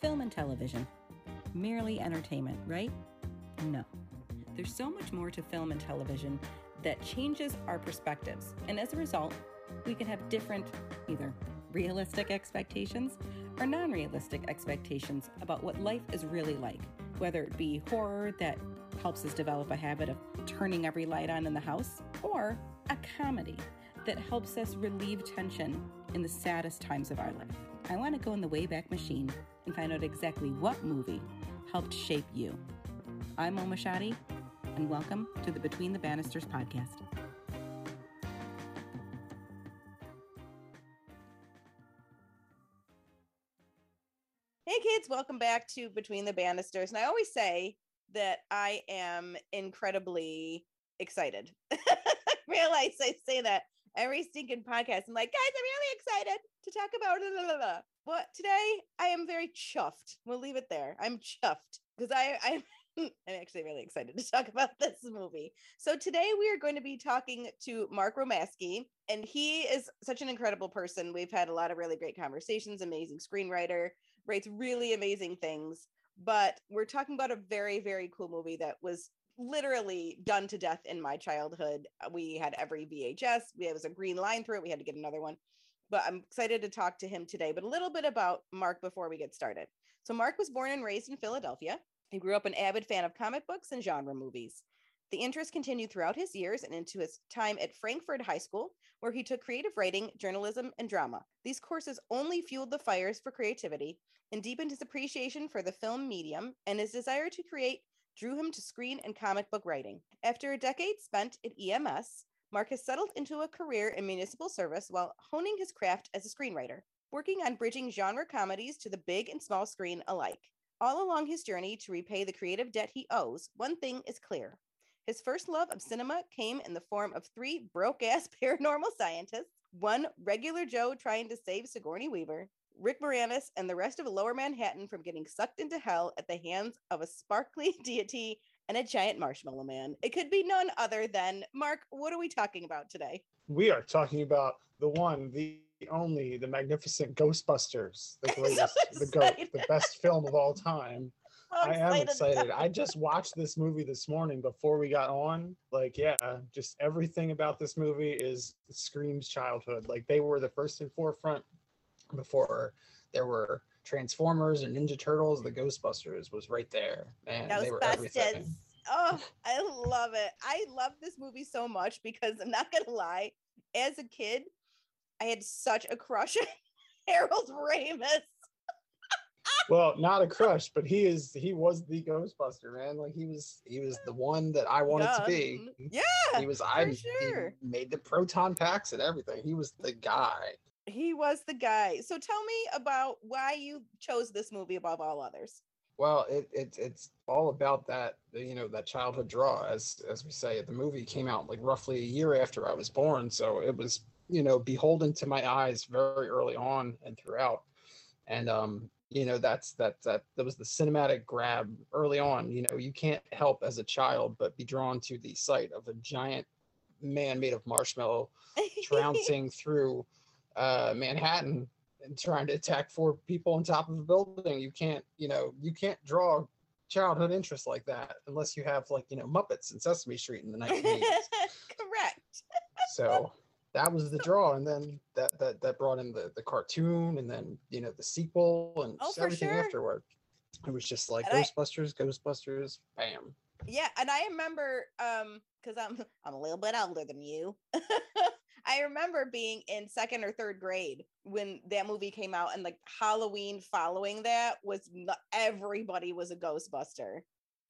film and television. Merely entertainment, right? No. There's so much more to film and television that changes our perspectives, and as a result, we can have different, either realistic expectations or non realistic expectations about what life is really like, whether it be horror that helps us develop a habit of turning every light on in the house, or a comedy that helps us relieve tension in the saddest times of our life. I want to go in the Wayback Machine and find out exactly what movie helped shape you. I'm Oma Shadi, and welcome to the Between the Bannisters podcast. Hey kids, welcome back to Between the Bannisters. And I always say that I am incredibly excited. I realize I say that every stinking podcast. I'm like, guys, I'm really excited to talk about blah, blah, blah. But today I am very chuffed. We'll leave it there. I'm chuffed because I I'm I'm actually really excited to talk about this movie. So today we are going to be talking to Mark Romasky, and he is such an incredible person. We've had a lot of really great conversations, amazing screenwriter, writes really amazing things. But we're talking about a very, very cool movie that was literally done to death in my childhood. Uh, we had every VHS, we was a green line through it. We had to get another one. But I'm excited to talk to him today. But a little bit about Mark before we get started. So, Mark was born and raised in Philadelphia. He grew up an avid fan of comic books and genre movies. The interest continued throughout his years and into his time at Frankford High School, where he took creative writing, journalism, and drama. These courses only fueled the fires for creativity and deepened his appreciation for the film medium and his desire to create drew him to screen and comic book writing. After a decade spent at EMS, Mark has settled into a career in municipal service while honing his craft as a screenwriter, working on bridging genre comedies to the big and small screen alike. All along his journey to repay the creative debt he owes, one thing is clear his first love of cinema came in the form of three broke ass paranormal scientists, one regular Joe trying to save Sigourney Weaver, Rick Moranis, and the rest of Lower Manhattan from getting sucked into hell at the hands of a sparkly deity and a giant marshmallow man. It could be none other than Mark. What are we talking about today? We are talking about the one, the only, the magnificent Ghostbusters, the greatest, so the, go- the best film of all time. I am excited. I just watched this movie this morning before we got on. Like, yeah, just everything about this movie is screams childhood. Like they were the first and forefront before there were Transformers and Ninja Turtles. The Ghostbusters was right there, and they were everything. Oh, I love it. I love this movie so much because I'm not gonna lie. As a kid, I had such a crush on Harold Ramis well, not a crush, but he is he was the Ghostbuster, man. Like he was he was the one that I wanted to be. Yeah. He was I sure. made the proton packs and everything. He was the guy. He was the guy. So tell me about why you chose this movie above all others. Well, it, it it's all about that you know that childhood draw, as as we say. The movie came out like roughly a year after I was born, so it was you know beholden to my eyes very early on and throughout. And um, you know that's that that that was the cinematic grab early on you know you can't help as a child but be drawn to the sight of a giant man made of marshmallow trouncing through uh, manhattan and trying to attack four people on top of a building. You can't you know you can't draw childhood interest like that unless you have like you know muppets and sesame street in the 1980s correct. So that was the draw and then that that that brought in the the cartoon and then you know the sequel and oh, everything sure. afterward. It was just like and ghostbusters I, ghostbusters bam. Yeah and i remember um because i'm i'm a little bit older than you i remember being in second or third grade when that movie came out and like halloween following that was everybody was a ghostbuster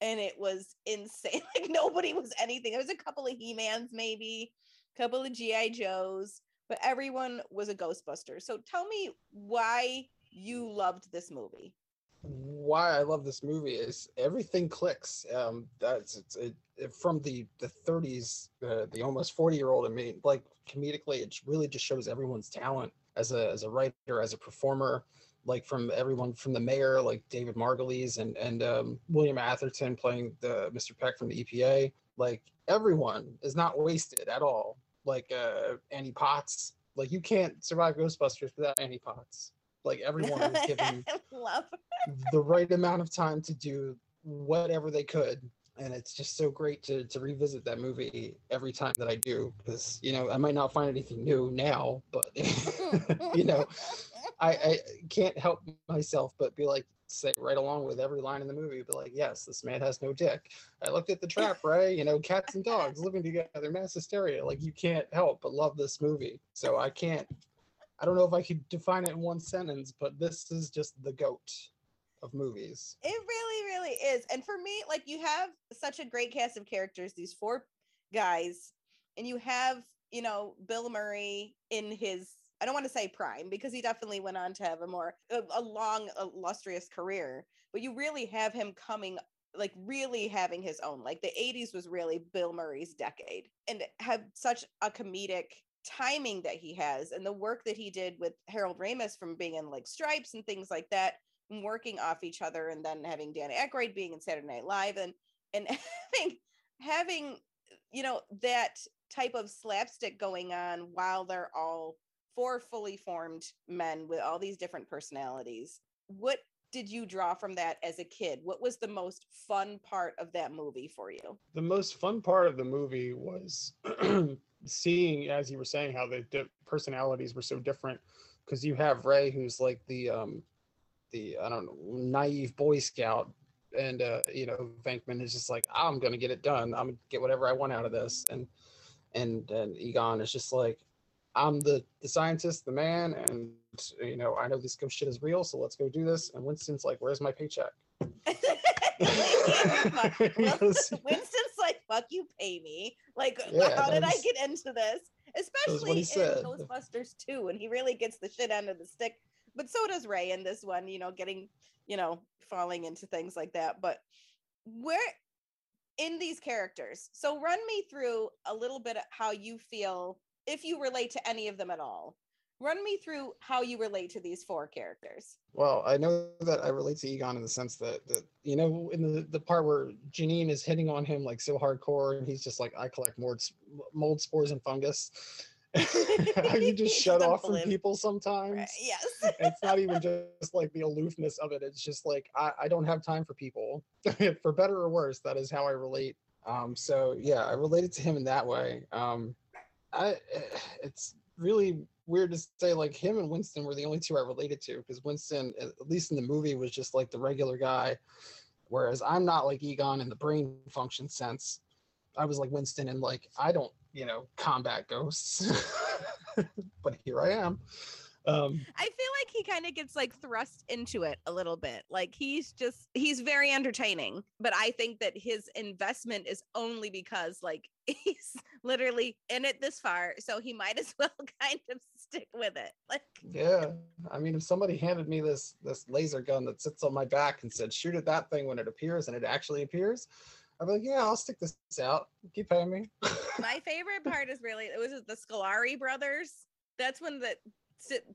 and it was insane like nobody was anything there was a couple of he-mans maybe a couple of GI Joes, but everyone was a Ghostbuster. So tell me why you loved this movie. Why I love this movie is everything clicks. Um, that's it's it, it, from the the 30s, uh, the almost 40 year old. I mean, like comedically, it really just shows everyone's talent as a as a writer, as a performer. Like from everyone from the mayor, like David Margulies and and um, William Atherton playing the Mr. Peck from the EPA. Like everyone is not wasted at all like uh, Annie Potts. Like you can't survive Ghostbusters without Annie Potts. Like everyone was given love the right amount of time to do whatever they could and it's just so great to to revisit that movie every time that I do because you know I might not find anything new now, but you know I, I can't help myself but be like say right along with every line in the movie, be like, yes, this man has no dick. I looked at the trap, right? You know, cats and dogs living together, mass hysteria. Like you can't help but love this movie. So I can't. I don't know if I could define it in one sentence, but this is just the goat of movies. It really, really is. And for me, like you have such a great cast of characters, these four guys, and you have, you know, Bill Murray in his I don't want to say prime because he definitely went on to have a more a, long illustrious career, but you really have him coming like really having his own. Like the 80s was really Bill Murray's decade and have such a comedic timing that he has and the work that he did with Harold Ramis from being in like Stripes and things like that and working off each other and then having Dan Aykroyd being in Saturday Night Live and and having having you know that type of slapstick going on while they're all four fully formed men with all these different personalities. What did you draw from that as a kid? What was the most fun part of that movie for you? The most fun part of the movie was seeing, as you were saying, how the di- personalities were so different. Because you have Ray, who's like the um, the I don't know naive Boy Scout, and uh, you know Venkman is just like I'm gonna get it done. I'm gonna get whatever I want out of this, and and and Egon is just like I'm the the scientist, the man, and you know I know this shit is real, so let's go do this. And Winston's like, "Where's my paycheck?" Winston's like, "Fuck you, pay me." Like, yeah, how did I get into this? Especially in said. Ghostbusters 2, and he really gets the shit end of the stick but so does Ray in this one, you know, getting, you know, falling into things like that. But where in these characters, so run me through a little bit of how you feel if you relate to any of them at all. Run me through how you relate to these four characters. Well, I know that I relate to Egon in the sense that, that you know, in the, the part where Janine is hitting on him like so hardcore, and he's just like, I collect mold, mold spores and fungus you just shut off from people sometimes. Right. Yes. it's not even just like the aloofness of it. It's just like I, I don't have time for people. for better or worse, that is how I relate. Um, so yeah, I related to him in that way. Um, I eh, it's really weird to say like him and Winston were the only two I related to because Winston, at least in the movie, was just like the regular guy. Whereas I'm not like Egon in the brain function sense. I was like Winston and like I don't you know, combat ghosts. but here I am. Um, I feel like he kind of gets like thrust into it a little bit. Like he's just he's very entertaining, but I think that his investment is only because like he's literally in it this far, so he might as well kind of stick with it. Like Yeah. I mean, if somebody handed me this this laser gun that sits on my back and said shoot at that thing when it appears and it actually appears, I'd be like, yeah, I'll stick this out. Keep paying me. My favorite part is really it was the Scoleri brothers. That's when the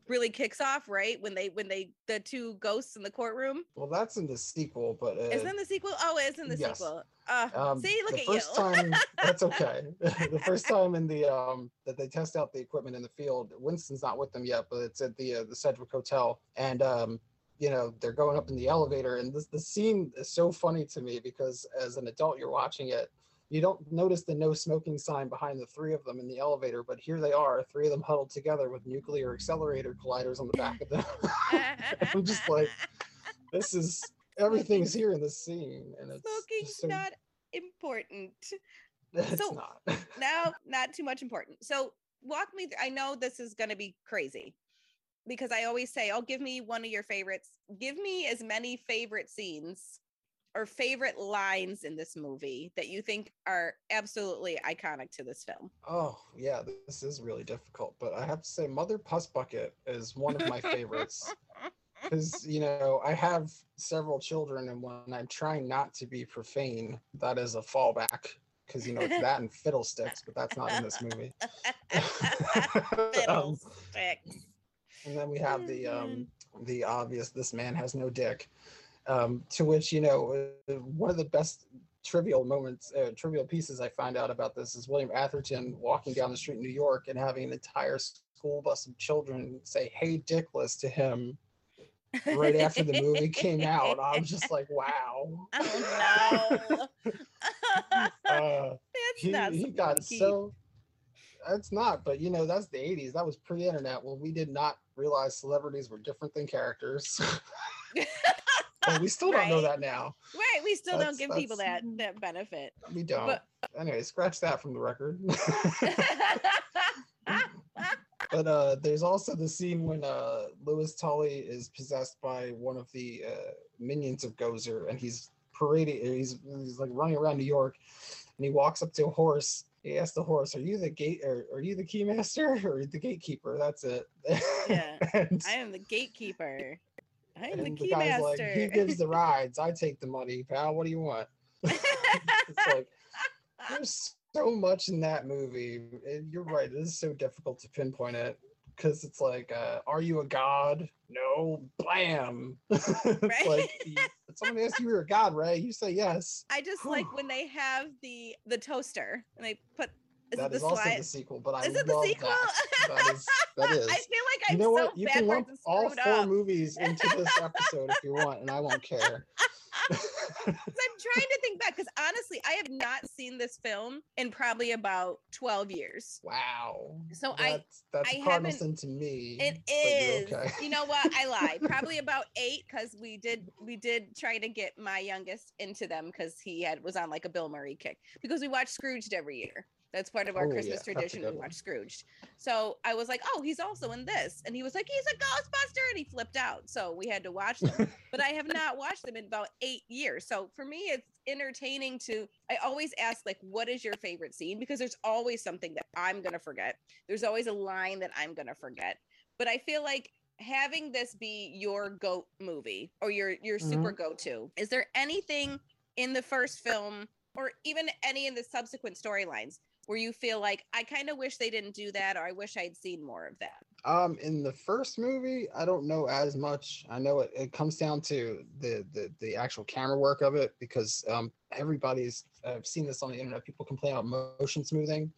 really kicks off, right? When they when they the two ghosts in the courtroom. Well, that's in the sequel, but uh, is in the sequel? Oh, it is in the yes. sequel. Uh, um, see, look at first you. time, that's okay. the first time in the um that they test out the equipment in the field, Winston's not with them yet, but it's at the uh, the Sedgwick Hotel, and um you know they're going up in the elevator and this the scene is so funny to me because as an adult you're watching it you don't notice the no smoking sign behind the three of them in the elevator but here they are three of them huddled together with nuclear accelerator colliders on the back of them. I'm just like this is everything's here in this scene and it's smoking's so, not important. It's so not. now not too much important. So walk me through i know this is going to be crazy because I always say, "Oh, give me one of your favorites. Give me as many favorite scenes or favorite lines in this movie that you think are absolutely iconic to this film." Oh, yeah, this is really difficult, but I have to say Mother Puss Bucket is one of my favorites. Cuz you know, I have several children and when I'm trying not to be profane, that is a fallback because you know it's that and fiddlesticks, but that's not in this movie. Um, fiddlesticks. um, and then we have the um, mm-hmm. the obvious this man has no dick um, to which you know uh, one of the best trivial moments uh, trivial pieces i find out about this is william atherton walking down the street in new york and having an entire school bus of children say hey dickless to him right after the movie came out. I was just like, wow. Oh no. Uh, That's he, not he got keep. so that's not but you know that's the 80s that was pre-internet when we did not realize celebrities were different than characters but we still don't know that now Right. We still That's- don't give people that that benefit. we don't But- anyway scratch that from the record but uh there's also the scene when uh Louis Tully is possessed by one of the uh minions of Gozer and he's parading he's he's like running around New York and he walks up to a horse he asks the horse are you the gate or are you the keymaster or the gatekeeper that's it Yeah. and, I am the gatekeeper. I am the and key the guy's master. like he gives the rides I take the money pal what do you want it's like there's so much in that movie. and You're right. It is so difficult to pinpoint it because it's like, uh, are you a god? No. Blam. it's Right. like someone asks you, you're a god, Ray. You say yes. I just like when they have the the toaster and they put is That is also slide? the sequel, but I Is it the sequel? that. That is. That is. I feel like you I'm know so what? You can lump all four up. movies into this episode if you want, and I won't care. I'm trying to think back because honestly, I have not seen this film in probably about 12 years. wow. So I- that's, that's I cardinal to me. It is. okay. You know what? I lied. Probably about eight because we did we did try to get my youngest into them because he had was on like a Bill Murray kick because we watched Scrooged every year. That's part of our Oh, Christmas yeah, tradition. We watch Scrooged. So I was like, oh, he's also in this, and he was like, he's a Ghostbuster, and he flipped out. So we had to watch them. but I have not watched them in about eight years. So for me, it's entertaining to. I always ask like, what is your favorite scene? Because there's always something that I'm gonna forget. There's always a line that I'm gonna forget. But I feel like having this be your goat movie or your your super Mm-hmm. go to. Is there anything in the first film or even any in the subsequent storylines where you feel like I kind of wish they didn't do that or I wish I'd seen more of that? Um, in the first movie, I don't know as much. I know it, it comes down to the, the the actual camera work of it because um everybody's I've seen this on the internet. People complain about motion smoothing,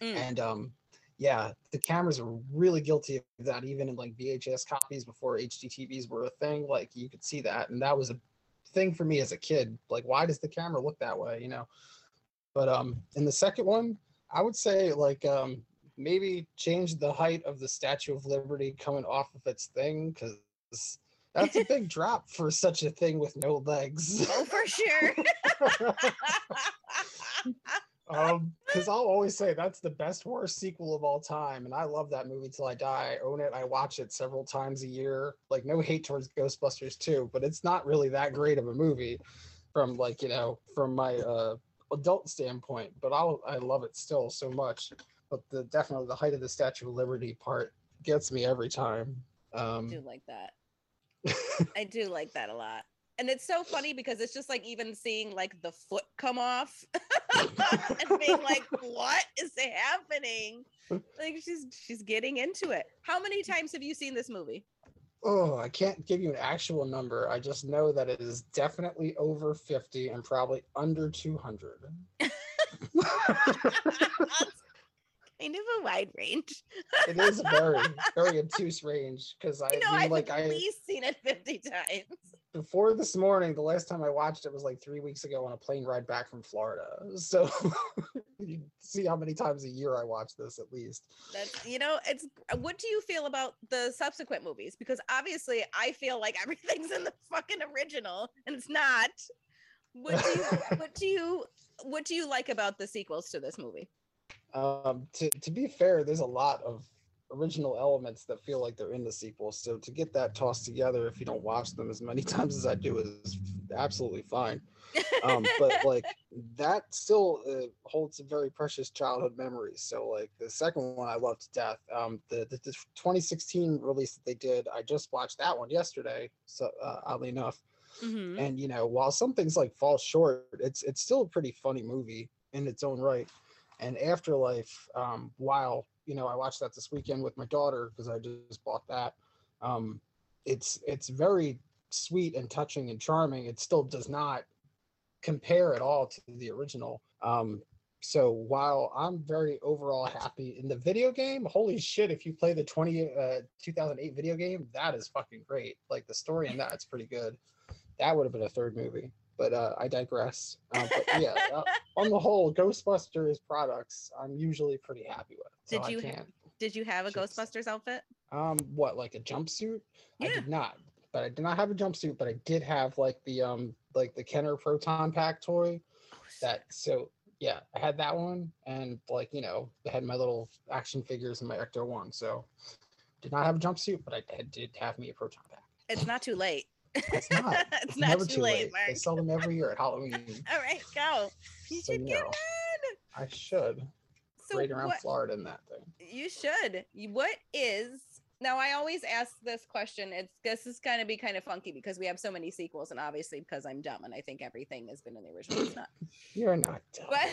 Mm. and um yeah, the cameras are really guilty of that. Even in like VHS copies before HD TVs were a thing, like you could see that, and that was a thing for me as a kid. Like, why does the camera look that way? You know. But um, in the second one, I would say like um maybe change the height of the Statue of Liberty coming off of its thing because that's a big drop for such a thing with no legs. Oh, for sure. um, because I'll always say that's the best worst sequel of all time, and I love that movie till I die. I own it. I watch it several times a year. Like no hate towards Ghostbusters 2, but it's not really that great of a movie from like you know from my uh adult standpoint. But I'll I love it still so much. But the definitely the height of the Statue of Liberty part gets me every time. Um, I do like that. I do like that a lot. And it's so funny because it's just like even seeing like the foot come off and being like, what is happening? Like she's she's getting into it. How many times have you seen this movie? Oh, I can't give you an actual number. I just know that it is definitely over 50 and probably under 200. kind of a wide range. it is a very, very obtuse range because I You know, mean, I've like, at I least seen it 50 times. Before this morning, the last time I watched it was like three weeks ago on a plane ride back from Florida. So you see how many times a year I watch this at least. That's you know, it's what do you feel about the subsequent movies? Because obviously I feel like everything's in the fucking original and it's not. What do you what do you what do you like about the sequels to this movie? Um, to, to be fair, there's a lot of original elements that feel like they're in the sequel. So to get that tossed together, if you don't watch them as many times as I do, is absolutely fine. Um, but like that still uh, holds some very precious childhood memories. So like the second one, I love to death. Um, the, the, the 2016 release that they did, I just watched that one yesterday. So uh, oddly enough, Mhm. and you know while some things like fall short it's it's still a pretty funny movie in its own right and afterlife um while you know i watched that this weekend with my daughter because i just bought that um it's it's very sweet and touching and charming it still does not compare at all to the original um so while I'm very overall happy in the video game, holy shit, if you play the 20 uh 2008 video game, that is fucking great. Like the story in that's pretty good. That would have been a third movie, but uh I digress. Um, but yeah, uh, on the whole, Ghostbusters products I'm usually pretty happy with. So Did you ha-. Did you have a Just- Ghostbusters outfit? Um, what like a jumpsuit? Yeah. I did not, but I did not have a jumpsuit, but I did have like the um like the Kenner Proton Pack toy. Oh, That so yeah, I had that one, and like you know, I had my little action figures and my Ecto one. So did not have a jumpsuit, but I did have me a Proton Pack. It's not too late. It's not. it's not never too, late, Mark. They sell them every year at Halloween. All right, go. You so should you get know, one. I should So raid around what, Florida in that thing. you should. What is now? I always ask this question. It's this is going to be kind of funky because we have so many sequels, and obviously because I'm dumb and I think everything has been in the original. It's not. You're not dumb. But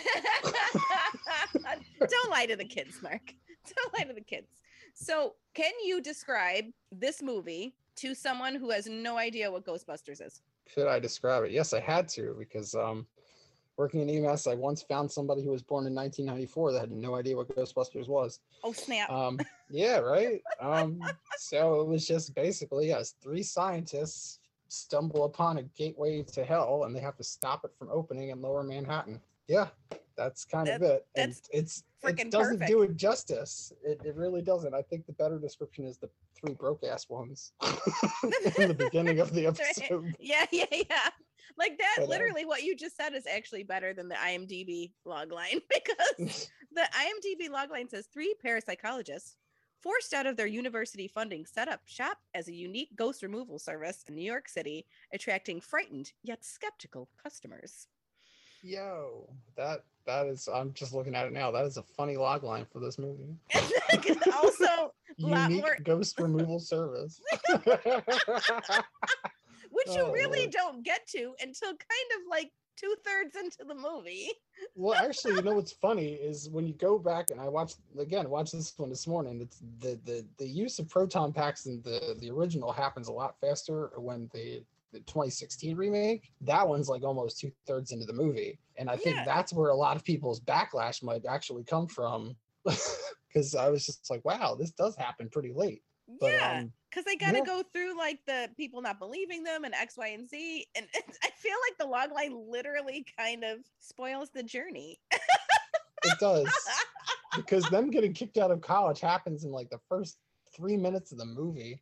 don't lie to the kids, Mark. Don't lie to the kids. So, can you describe this movie to someone who has no idea what Ghostbusters is? Should I describe it? Yes, I had to because um, working in EMS, I once found somebody who was born in 1994 that had no idea what Ghostbusters was. Oh snap! Um, yeah, right. Um, so it was just basically yes, three scientists stumble upon a gateway to hell, and they have to stop it from opening in Lower Manhattan. Yeah, that's kind of it. And it's it doesn't do it justice. It, it really doesn't. I think the better description is the three broke ass ones in the beginning of the Right. episode. yeah, yeah, yeah. Like that. But, um, literally, what you just said is actually better than the IMDb logline because the IMDb logline says three parapsychologists forced out of their university funding set up shop as a unique ghost removal service in New York City, attracting frightened yet skeptical customers. Yo, that that is. I'm just looking at it now. That is a funny log line for this movie. also, Unique more- ghost removal service. which you Oh, really Lord. don't get to until kind of like two thirds into the movie. well, actually, you know what's funny is when you go back and I watched again, watch this one this morning. It's the the the use of proton packs in the the original happens a lot faster when the the 2016 remake. That one's like almost two thirds into the movie, and I think that's where a lot of people's backlash might actually come from. Because I was just like, wow, this does happen pretty late. But yeah. um, because they got to Yeah. go through like the people not believing them and X, Y, and Z. And it's, I feel like the log line literally kind of spoils the journey. it does. because them getting kicked out of college happens in like the first three minutes of the movie.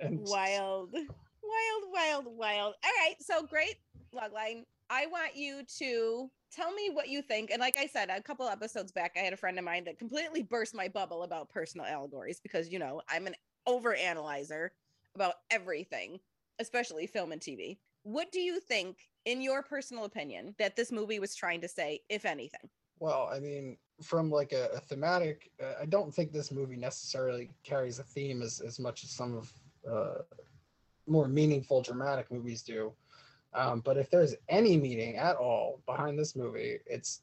and wild, wild, wild, wild. All right, so great log line. I want you to tell me what you think. And like I said, a couple episodes back, I had a friend of mine that completely burst my bubble about personal allegories because you know I'm an over analyzer about everything, especially film and TV. What do you think, in your personal opinion, that this movie was trying to say, if anything? Well, I mean, from like a, a thematic, uh, I don't think this movie necessarily carries a theme as, as much as some of uh, more meaningful dramatic movies do. Um, but if there's any meaning at all behind this movie, it's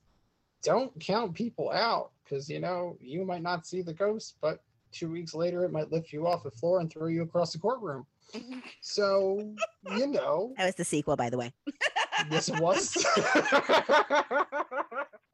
don't count people out because you know you might not see the ghost, but two weeks later it might lift you off the floor and throw you across the courtroom. So you know, That was the sequel, by the way. yes, it was.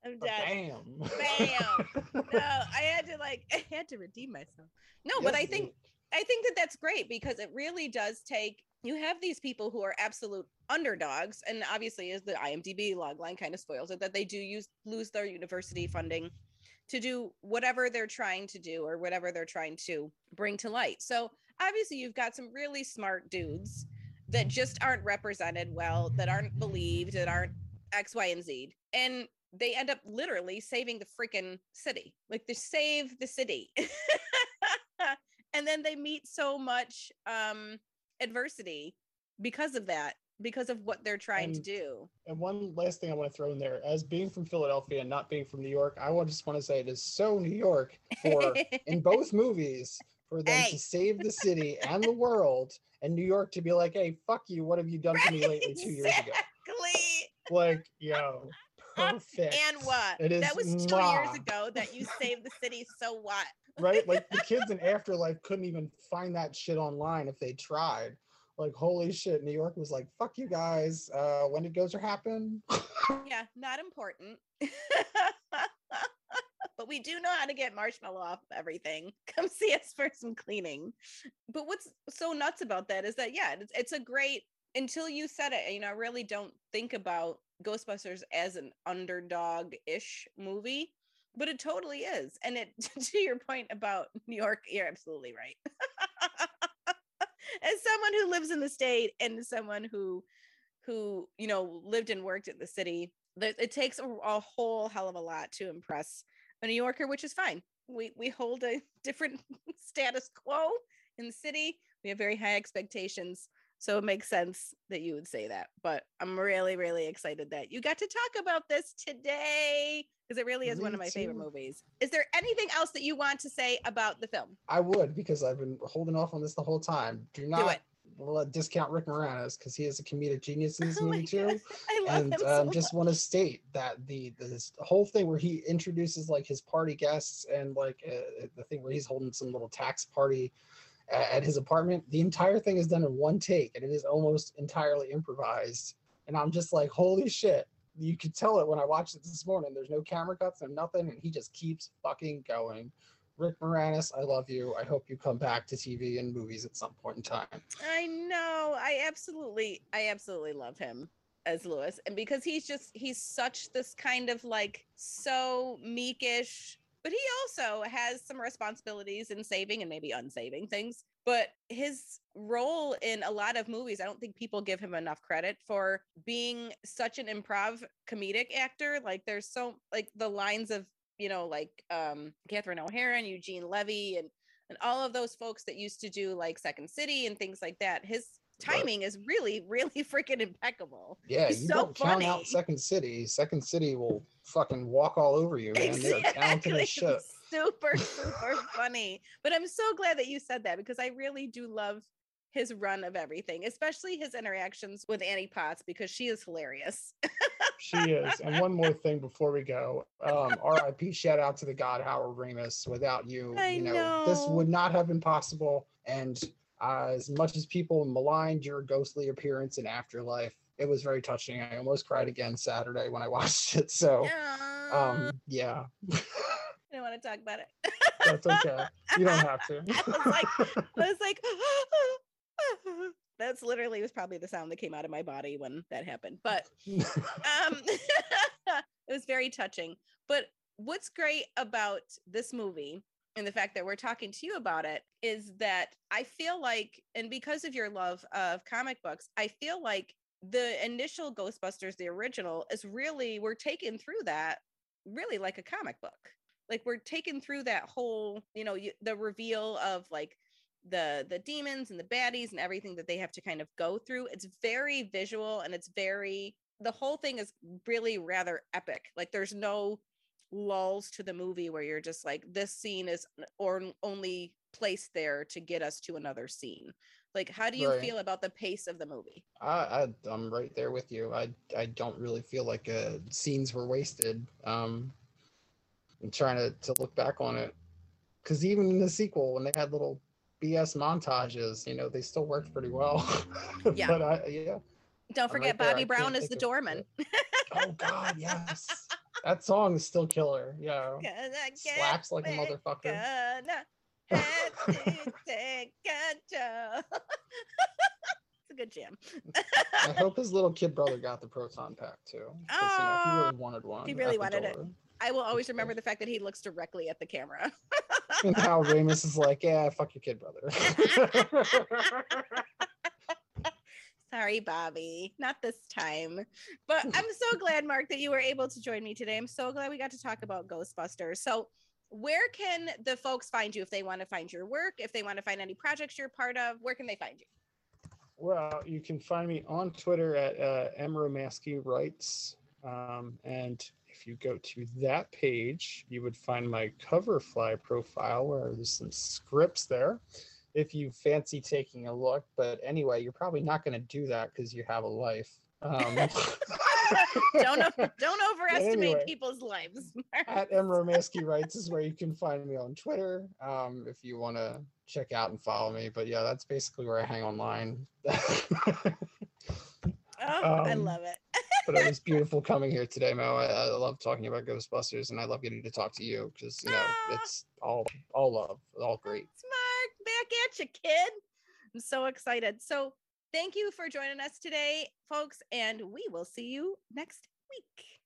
I'm dead. Bam. Bam. No, I had to like, I had to redeem myself. No, but I think I think that that's great because it really does take you have these people who are absolute underdogs and obviously as the IMDb logline kind of spoils it that they do use lose their university funding to do whatever they're trying to do or whatever they're trying to bring to light. So obviously you've got some really smart dudes that just aren't represented well, that aren't believed, that aren't X, Y, and Z. And they end up literally saving the freaking city. Like they save the city. and then they meet so much um adversity because of that, because of what they're trying to do. And one last thing I want to throw in there, as being from Philadelphia and not being from New York, I just want to say it is so New York for in both movies for them Hey. to save the city and the world, and New York to be like, "Hey, fuck you! What have you done to me lately two years ago?" Exactly. Like, yo, perfect. And what? It is that was two years ago that you saved the city. So what? right? Like the kids in Afterlife couldn't even find that shit online if they tried. like holy shit new york was like fuck you guys uh when did gozer happen yeah not important but we do know how to get marshmallow off of everything come see us for some cleaning but what's so nuts about that is that yeah it's, it's a great until you said it you know i really don't think about ghostbusters as an underdog-ish movie but it totally is. And it to your point about new york you're absolutely right. As someone who lives in the state and someone who who you know lived and worked in the city it takes a, a, whole hell of a lot to impress a new yorker which is fine. We we hold a different status quo in the city. We have very high expectations so it makes sense that you would say that but i'm really really excited that you got to talk about this today because it really is Me one of my too. favorite movies. Is there anything else that you want to say about the film? I would because I've been holding off on this the whole time. Do not Do discount Rick Moranis because he is a comedic genius in this oh movie too. I and um, so just want to state that the this whole thing where he introduces like his party guests and like uh, the thing where he's holding some little tax party at his apartment, the entire thing is done in one take and it is almost entirely improvised. And I'm just like, holy shit, you could tell it when I watched it this morning. There's no camera cuts and nothing, and he just keeps fucking going. Rick Moranis, I love you. I hope you come back to TV and movies at some point in time. I know. I absolutely, I absolutely love him as Louis, and because he's just he's such this kind of like so meekish, but he also has some responsibilities in saving and maybe unsaving things but his role in a lot of movies i don't think people give him enough credit for being such an improv comedic actor. Like there's so like the lines of you know like um catherine o'hara and eugene levy and and all of those folks that used to do like second city and things like that his timing is really, really freaking impeccable. Yeah, He's you so don't funny. count out Second City. Second City will fucking walk all over you, man. Exactly. They're talented as shit super, super funny. But I'm so glad that you said that because I really do love his run of everything, especially his interactions with Annie Potts because she is hilarious. she is. And one more thing before we go, um, RIP shout out to the God Harold Ramis. Without you, I you know, know, this would not have been possible. And uh, as much as people maligned your ghostly appearance in Afterlife, it was very touching. I almost cried again Saturday when I watched it. So, um, yeah I don't want to talk about it. That's okay. You don't have to. I was like, I was like, that's literally was probably the sound that came out of my body when that happened. But um, it was very touching. But what's great about this movie and the fact that we're talking to you about it is that I feel like, and because of your love of comic books, I feel like the initial Ghostbusters, the original, is really, we're taken through that really like a comic book. Like we're taken through that whole you know you, the reveal of like the the demons and the baddies and everything that they have to kind of go through. It's very visual and it's very the whole thing is really rather epic. Like there's no lulls to the movie where you're just like this scene is or only placed there to get us to another scene like how do you right. feel about the pace of the movie I, I i'm right there with you i i don't really feel like uh scenes were wasted um I'm trying to, to look back on it. Because even in the sequel, when they had little BS montages, you know, they still worked pretty well. Yeah. but I, yeah. Don't forget right Bobby Brown is the doorman. oh God, yes. That song is still killer. Yeah. Slaps like a motherfucker. it's a good jam. I hope his little kid brother got the proton pack too. Oh, you know, he really oh, wanted one. He really wanted it. I will always remember the fact that he looks directly at the camera. and Harold Ramis is like, yeah, fuck your kid, brother. Sorry, Bobby, not this time. But I'm so glad, Mark, that you were able to join me today. I'm so glad we got to talk about Ghostbusters. So, where can the folks find you if they want to find your work, if they want to find any projects you're part of? Where can they find you? Well, you can find me on Twitter at uh, Romasky Writes. Um, and if you go to that page, you would find my Coverfly profile where there's some scripts there if you fancy taking a look. But anyway, you're probably not going to do that because you have a life. Um, don't don't overestimate anyway. people's lives. at M Romasky Writes is where you can find me on Twitter. Um, if you want to check out and follow me. But yeah, that's basically where I hang online. Oh, I Um, love it. but it was beautiful coming here today, Mo. I, I love talking about Ghostbusters, and I love getting to talk to you because you know Ah. it's all all love, all great. Back at you, kid. I'm so excited. So, thank you for joining us today, folks, and we will see you next week.